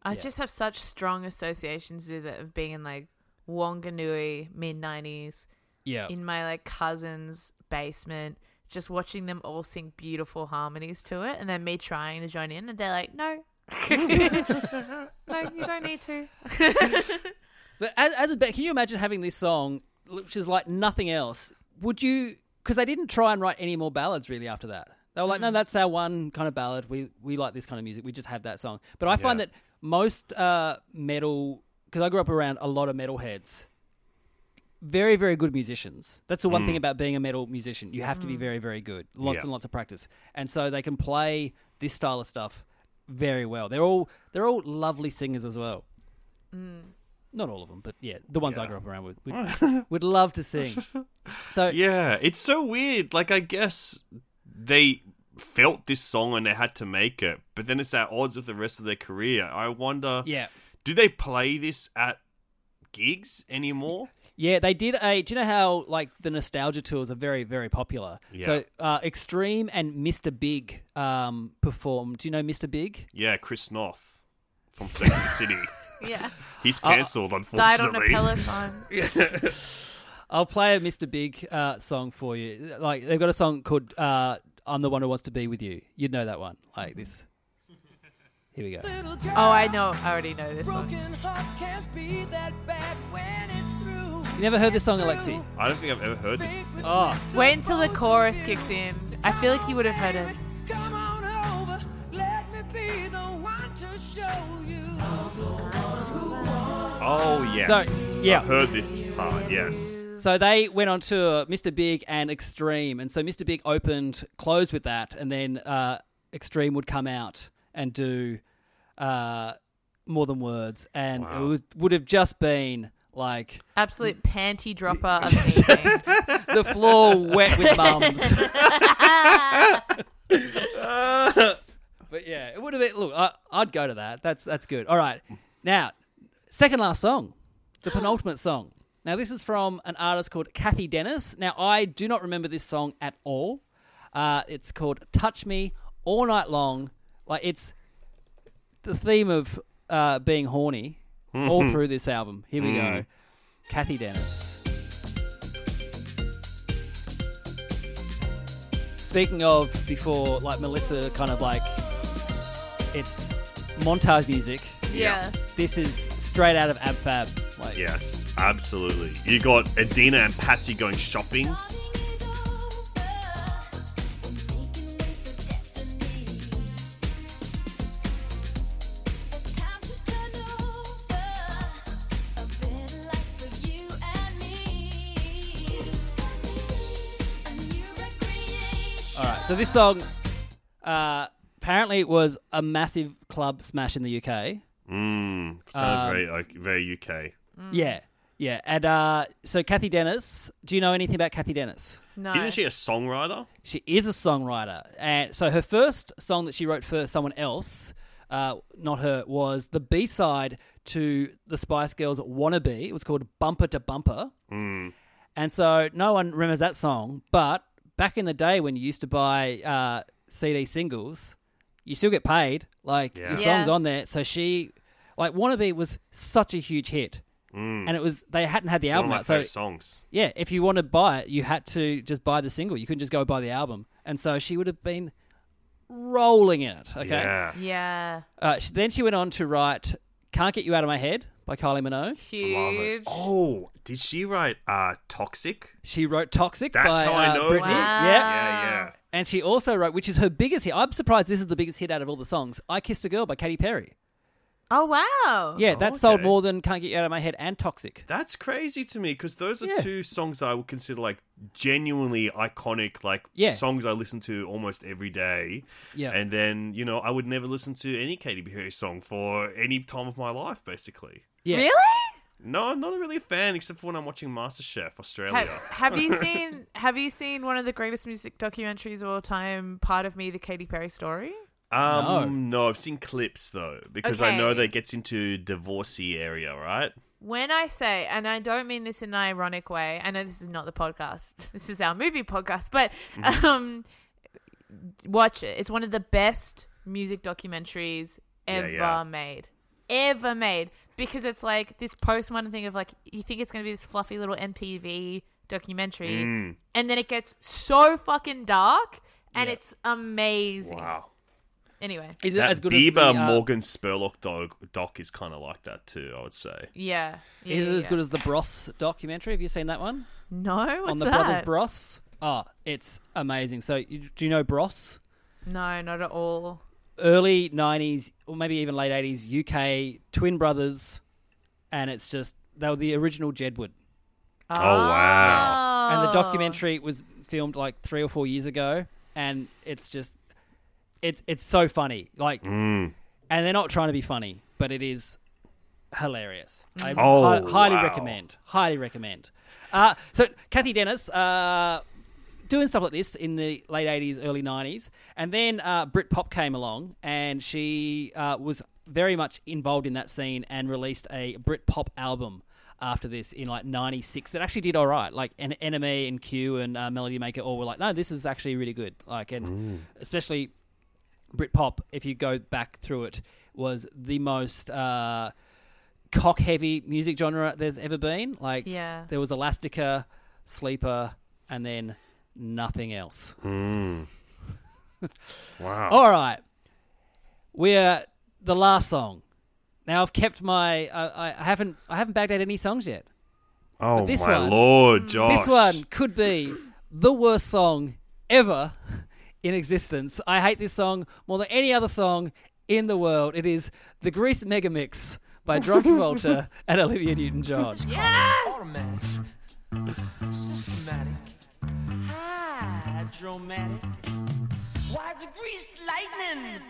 I just have such strong associations with it of being in like Wanganui mid 90s Yeah, in my like cousin's basement, just watching them all sing beautiful harmonies to it, and then me trying to join in, and they're like, no. no, you don't need to. But as, as a band, can you imagine having this song, which is like nothing else? Would you? Because they didn't try and write any more ballads really after that. They were like, no, that's our one kind of ballad. We we like this kind of music. We just have that song. But I find Yeah. that most uh, metal, because I grew up around a lot of metalheads, very very good musicians. That's the one thing mm. about being a metal musician. You have to be mm. very very good. Lots Yeah. and lots of practice, and so they can play this style of stuff very well. They're all they're all lovely singers as well. Mm. Not all of them, but yeah, the ones I grew up around with would, would love to sing. So Yeah, it's so weird. Like, I guess they felt this song and they had to make it, but then it's at odds with the rest of their career. I wonder, yeah, do they play this at gigs anymore? Yeah, they did a. Do you know how like the nostalgia tours are very very popular? Yeah. So uh, Extreme and Mr. Big um, performed. Do you know Mr. Big? Yeah, Chris Noth from Second City. Yeah. He's cancelled, unfortunately. Died on a unfortunately. Peloton. I'll play a Mr. Big uh, song for you. Like they've got a song called uh, "I'm the One Who Wants to Be with You." You'd know that one, like this. Here we go. Oh, I know. I already know this one. You never heard this song, Alexei? I don't think I've ever heard this. Oh, Wait until the chorus kicks in. I feel like you would have heard it. Oh yes, So, yeah. I've heard this part. Yes. So they went on to Mr. Big and Extreme, and so Mr. Big opened, closed with that, and then uh, Extreme would come out and do uh, more than words, and it was, would have just been like Absolute panty dropper of an evening. the floor wet with mums. but yeah, it would have been. Look, I, I'd go to that. That's that's good. All right. Now, second last song, the penultimate song. Now, this is from an artist called Cathy Dennis. Now, I do not remember this song at all. Uh, it's called "Touch Me All Night Long." Like it's the theme of uh, being horny all mm-hmm. through this album. Here we go, mm. Cathy Dennis. Speaking of before, like Melissa, kind of like it's montage music. Yeah. This is straight out of Ab Fab. Like, Yes, absolutely. You got Edina and Patsy going shopping. So this song, uh, apparently, it was a massive club smash in the UK. Mmm. Sounds Um, very like, very UK. Yeah, yeah. And uh, so Cathy Dennis. Do you know anything about Cathy Dennis? No. Isn't she a songwriter? She is a songwriter, and so her first song that she wrote for someone else, uh, not her, was the B side to the Spice Girls' "Wannabe." It was called "Bumper to Bumper," and so no one remembers that song. But back in the day, when you used to buy uh, CD singles, you still get paid. Like Yeah. your songs Yeah. on there. So she, like "Wannabe," was such a huge hit. And it was they hadn't had the It's one of album my out, so songs. yeah, if you want to buy it, you had to just buy the single. You couldn't just go buy the album. And so she would have been rolling in it. Okay. Yeah. Yeah. Uh, she, then she went on to write "Can't Get You Out of My Head" by Kylie Minogue. Huge. Oh, did she write uh, Toxic? She wrote "Toxic" That's by how I uh, know Britney. her. Wow. Yeah. Yeah, yeah. And she also wrote, which is her biggest hit. I'm surprised this is the biggest hit out of all the songs. "I Kissed a Girl" by Katy Perry. Oh wow. Yeah, that sold more than "Can't Get You Out of My Head" and "Toxic." That's crazy to me because those are Yeah. two songs I would consider like genuinely iconic, like Yeah. songs I listen to almost every day. Yeah. And then, you know, I would never listen to any Katy Perry song for any time of my life, basically. Yeah. Really? No, I'm not really a fan except for when I'm watching MasterChef Australia. Have, have you seen Have you seen one of the greatest music documentaries of all time? Part of me, the Katy Perry story. Um, no. I've seen clips though because I know that gets into divorcey area, right? When I say, and I don't mean this in an ironic way, I know this is not the podcast. This is our movie podcast, but Mm-hmm. um, watch it. It's one of the best music documentaries Yeah, ever yeah. made, ever made. Because it's like this postmodern thing of like you think it's gonna be this fluffy little MTV documentary, Mm. and then it gets so fucking dark, and Yeah. it's amazing. Wow. Anyway, Is it That as good Bieber as the, uh, Morgan Spurlock doc, doc is kind of like that too. I would say. yeah. yeah Is it yeah, as good as the Bros documentary? Have you seen that one? no? What's on the that? Brothers Bros. Oh, it's amazing. So, you, do you know Bros? No, not at all. Early '90s, or maybe even late '80s, UK twin brothers, and it's just they were the original Jedward. Oh, wow. And the Oh. documentary was filmed like three or four years ago, and it's just it's it's so funny. Like, Mm. and they're not trying to be funny, but it is hilarious. I Oh, hi- highly wow. recommend. Highly recommend. Uh, so Cathy Dennis, uh, doing stuff like this in the late '80s, early '90s, and then uh, Britpop came along, and she uh, was very much involved in that scene and released a Britpop album after this in like '96 that actually did all right. Like an NME and Q and uh, Melody Maker all were like, no, this is actually really good. Like, and especially Britpop, if you go back through it, was the most uh, cock heavy music genre there's ever been. Like, Yeah. there was Elastica, Sleeper, and then nothing else. Wow. All right, we're the last song. Now I've kept my. I I haven't. I haven't bagged out any songs yet. Oh this my one- lord, Josh. This one could be the worst song ever in existence. I hate this song more than any other song in the world. It is the Grease Mega Mix by John Travolta and Olivia mm. Newton-John. automatic, systematic, hydromatic. Why it's greased lightning?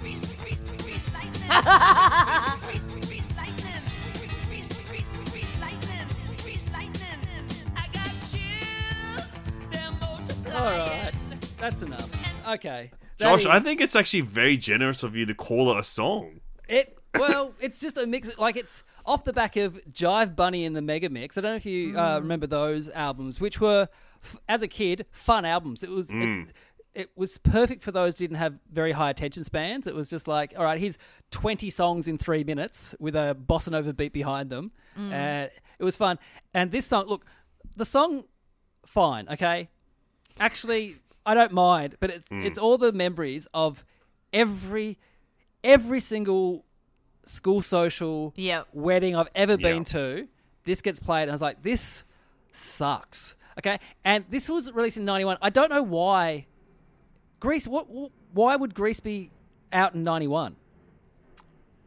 Grease, grease, grease. Grease, grease, grease. All right, that's enough. Okay, That Josh, I think it's actually very generous of you to call it a song. It well, it's just a mix. Like it's off the back of Jive Bunny and the Mega Mix. I don't know if you Mm. uh, remember those albums, which were, f- as a kid, fun albums. It was. Mm. It, it was perfect for those who didn't have very high attention spans. It was just like, all right, here's 20 songs in three minutes with a bossa nova beat behind them. And it was fun. And this song, look, the song, fine, okay? Actually, I don't mind, but it's Mm. it's all the memories of every every single school social Yep. wedding I've ever been to. This gets played, and I was like, this sucks. Okay, and this was released in '91. I don't know why. Grease. What? wh- Why would Grease be out in '91?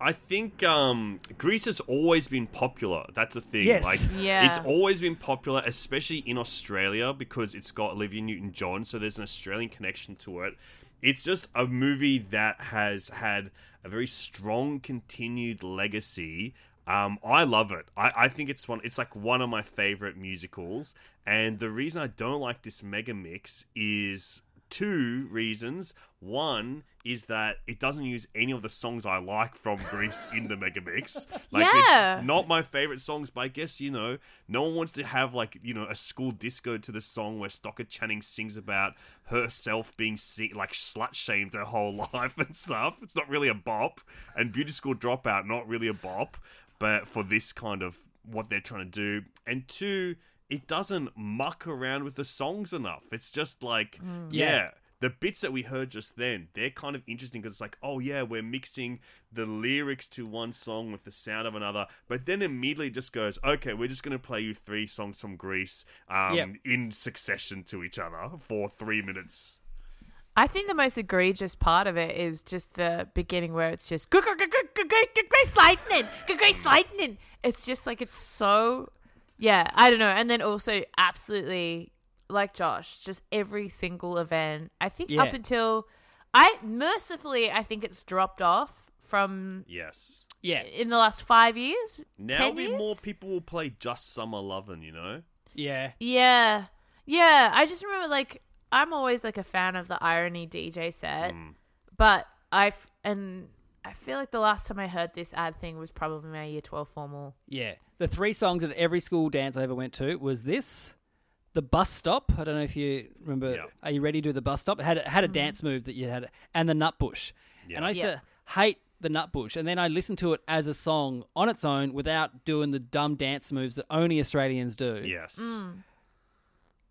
I think um, Grease has always been popular. That's the thing. Yes. Like, Yeah. it's always been popular, especially in Australia because it's got Olivia Newton-John, so there's an Australian connection to it. It's just a movie that has had a very strong continued legacy. Um, I love it. I, I think it's one. It's like one of my favorite musicals. And the reason I don't like this mega mix is two reasons. One is that it doesn't use any of the songs I like from Grease in the mega mix. Like Yeah. it's not my favorite songs, but I guess you know, no one wants to have like you know a school disco to the song where Stockard Channing sings about herself being se- like slut shamed her whole life and stuff. It's not really a bop, and Beauty School Dropout not really a bop, but for this kind of what they're trying to do, and two, it doesn't muck around with the songs enough. It's just like mm. yeah the bits that we heard just then, they're kind of interesting because it's like, oh yeah, we're mixing the lyrics to one song with the sound of another, but then immediately just goes, okay, we're just going to play you three songs from Grease um, Yep. in succession to each other for three minutes. I think the most egregious part of it is just the beginning where it's just "Gr- gr- gr- gr- gr- gr- Grace Lightning, gr- Grace Lightning. It's just like it's so, yeah. I don't know. And then also absolutely like Josh, just every single event. I think Yeah. up until I mercifully, I think it's dropped off from Yes. Yeah, in the last five years. Now 10 be years? more people will play Just Summer Lovin', you know? yeah. Yeah. Yeah. I just remember like I'm always like a fan of the irony DJ set. Mm. But I've and I feel like the last time I heard this ad thing was probably my year twelve formal. Yeah. The three songs at every school dance I ever went to was this, the bus stop. I don't know if you remember. Yeah. Are you ready to do the bus stop? It had it had a mm-hmm. dance move that you had, and the nut bush. And I used Yeah. to hate the nut bush, and then I listened to it as a song on its own without doing the dumb dance moves that only Australians do. Yes. Mm.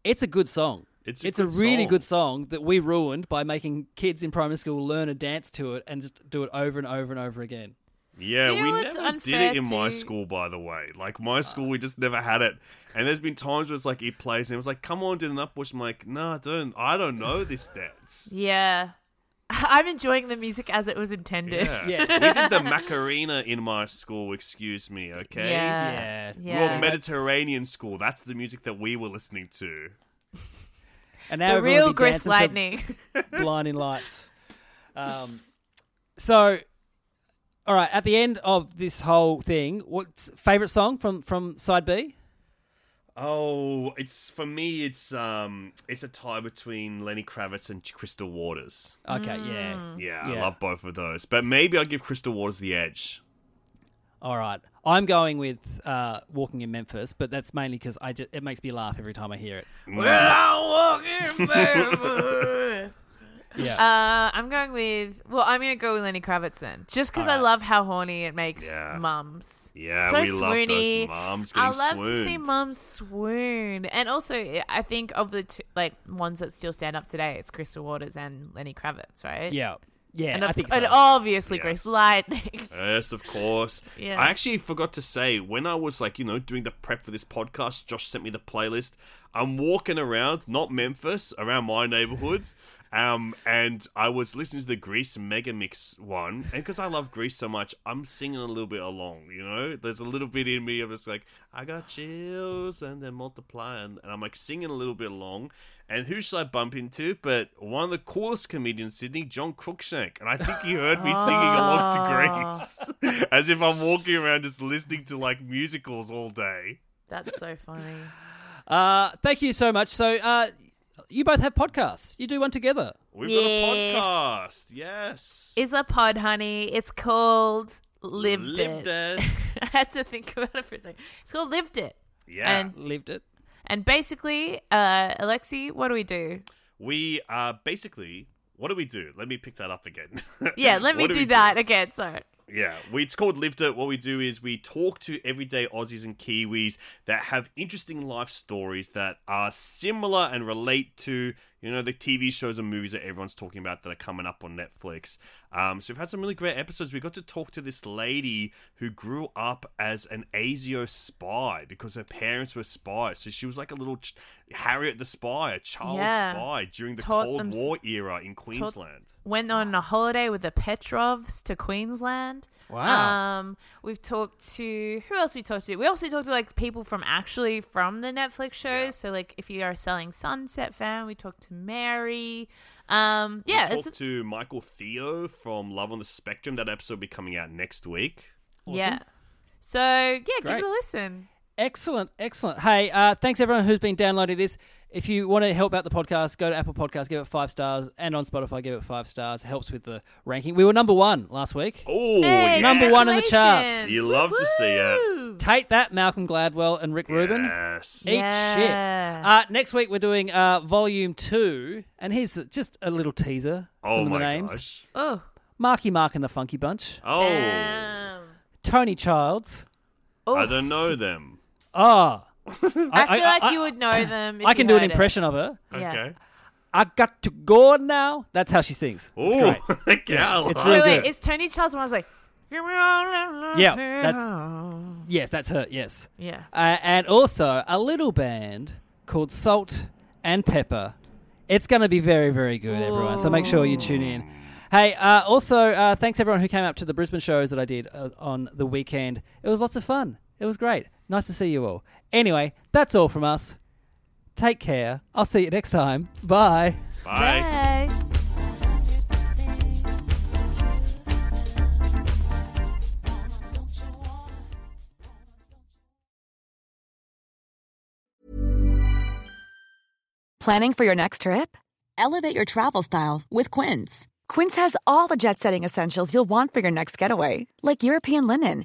It's a good song. It's a it's a really song. good song that we ruined by making kids in primary school learn a dance to it and just do it over and over and over again. Yeah, you we know what's never did it in my school, by the way. Like my school, we just never had it. And there's been times where it's like it plays, and it was like, "Come on, do an nut bush." I'm like, "No, I don't. I don't know this dance." Yeah. I'm enjoying the music as it was intended. Yeah. Yeah. we did the Macarena in my school. Excuse me, okay? Yeah. Yeah. We were Mediterranean school. That's the music that we were listening to. And now The real be Grace Lightning. blinding lights. Um, so, all right. At the end of this whole thing, what's favorite song from from side B? Oh, it's for me. It's um, it's a tie between Lenny Kravitz and Crystal Waters. Okay, yeah. Yeah, I Yeah. love both of those. But maybe I'll give Crystal Waters the edge. All right. I'm going with uh, "Walking in Memphis," but that's mainly because I just, it makes me laugh every time I hear it. well, I'm walking barefoot. Yeah. Uh, I'm going with. Well, I'm gonna go with Lenny Kravitz then, just because I Alright. love how horny it makes Yeah. mums. Yeah, so we love those swoony. mums I getting love to see swooned. mums swoon, and also I think of the two, like ones that still stand up today, it's Crystal Waters and Lenny Kravitz, right? yeah. Yeah. and, I of, think and obviously Yes. Grace Lightning. Yes, of course. Yeah. I actually forgot to say when I was like, you know, doing the prep for this podcast, Josh sent me the playlist. I'm walking around, not Memphis, around my neighborhood. Um, and I was listening to the Grease Mega Mix one, and because I love Grease so much, I'm singing a little bit along. You know, there's a little bit in me of just like I got chills and then multiply, and, and I'm like singing a little bit along. And who should I bump into? But one of the coolest comedians, in Sydney, John Cruikshank, and I think he heard me singing along to Grease, as if I'm walking around just listening to like musicals all day. That's so funny. Uh, thank you so much. So, uh, you both have podcasts. You do one together. We've Yeah. got a podcast. Yes. It's a pod, honey. It's called Lived, Lived It. It. I had to think about it for a second. It's called Lived It. Yeah. And Lived it. and basically, uh, Alexei, what do we do? we are basically what do we do? Let me pick that up again. Yeah, let me What do, we that again. Sorry. Yeah, we, it's called It. What we do is we talk to everyday Aussies and Kiwis that have interesting life stories that are similar and relate to, you know, the TV shows and movies that everyone's talking about that are coming up on Netflix. Um, so we've had some really great episodes. We got to talk to this lady who grew up as an ASIO spy because her parents were spies. So she was like a little ch- Harriet the spy, a child Yeah. spy during the Taught Cold War era in Queensland. Went on a holiday with the Petrovs to Queensland. Wow. Um, we've talked to who else we talked to? We also talked to like people from actually from the Netflix shows. Yeah. So like if you are a Selling Sunset fan, we talked to Mary. Um, yeah, we it's talked to Michael Theo from Love on the Spectrum. That episode will be coming out next week. yeah. So yeah, give it a listen. Excellent, excellent. Hey, uh, thanks everyone who's been downloading this. If you want to help out the podcast, go to Apple Podcasts, give it five stars, and on Spotify, give it five stars. It helps with the ranking. We were number one last week. Oh, Hey, yeah. Number one in the charts. congratulations. You love to see it. Take that, Malcolm Gladwell and Rick Rubin. Yes. Eat Yeah. shit. Uh, next week we're doing uh, volume two, and here's just a little teaser. Oh some of my the names: gosh. Oh, Marky Mark and the Funky Bunch, Oh, damn. Toni Childs. Oh, I don't know them. Oh, I, feel like you would know them. If I can you do an heard it. impression of her. Yeah. Okay. I got to go now. That's how she sings. It's Oh, great. okay. It's really Wait, wait, good. is Tony Charles one I was like, Yeah, that's- Yes, that's her. Yes. yeah. Uh, and also a little band called Salt and Pepper. It's going to be very, very good, everyone. So make sure you tune in. Hey, uh, also, uh, thanks everyone who came up to the Brisbane shows that I did uh, on the weekend. It was lots of fun. It was great. Nice to see you all. Anyway, that's all from us. Take care. I'll see you next time. Bye. Bye. Bye. Planning for your next trip? Elevate your travel style with Quince. Quince has all the jet setting essentials you'll want for your next getaway, like European linen,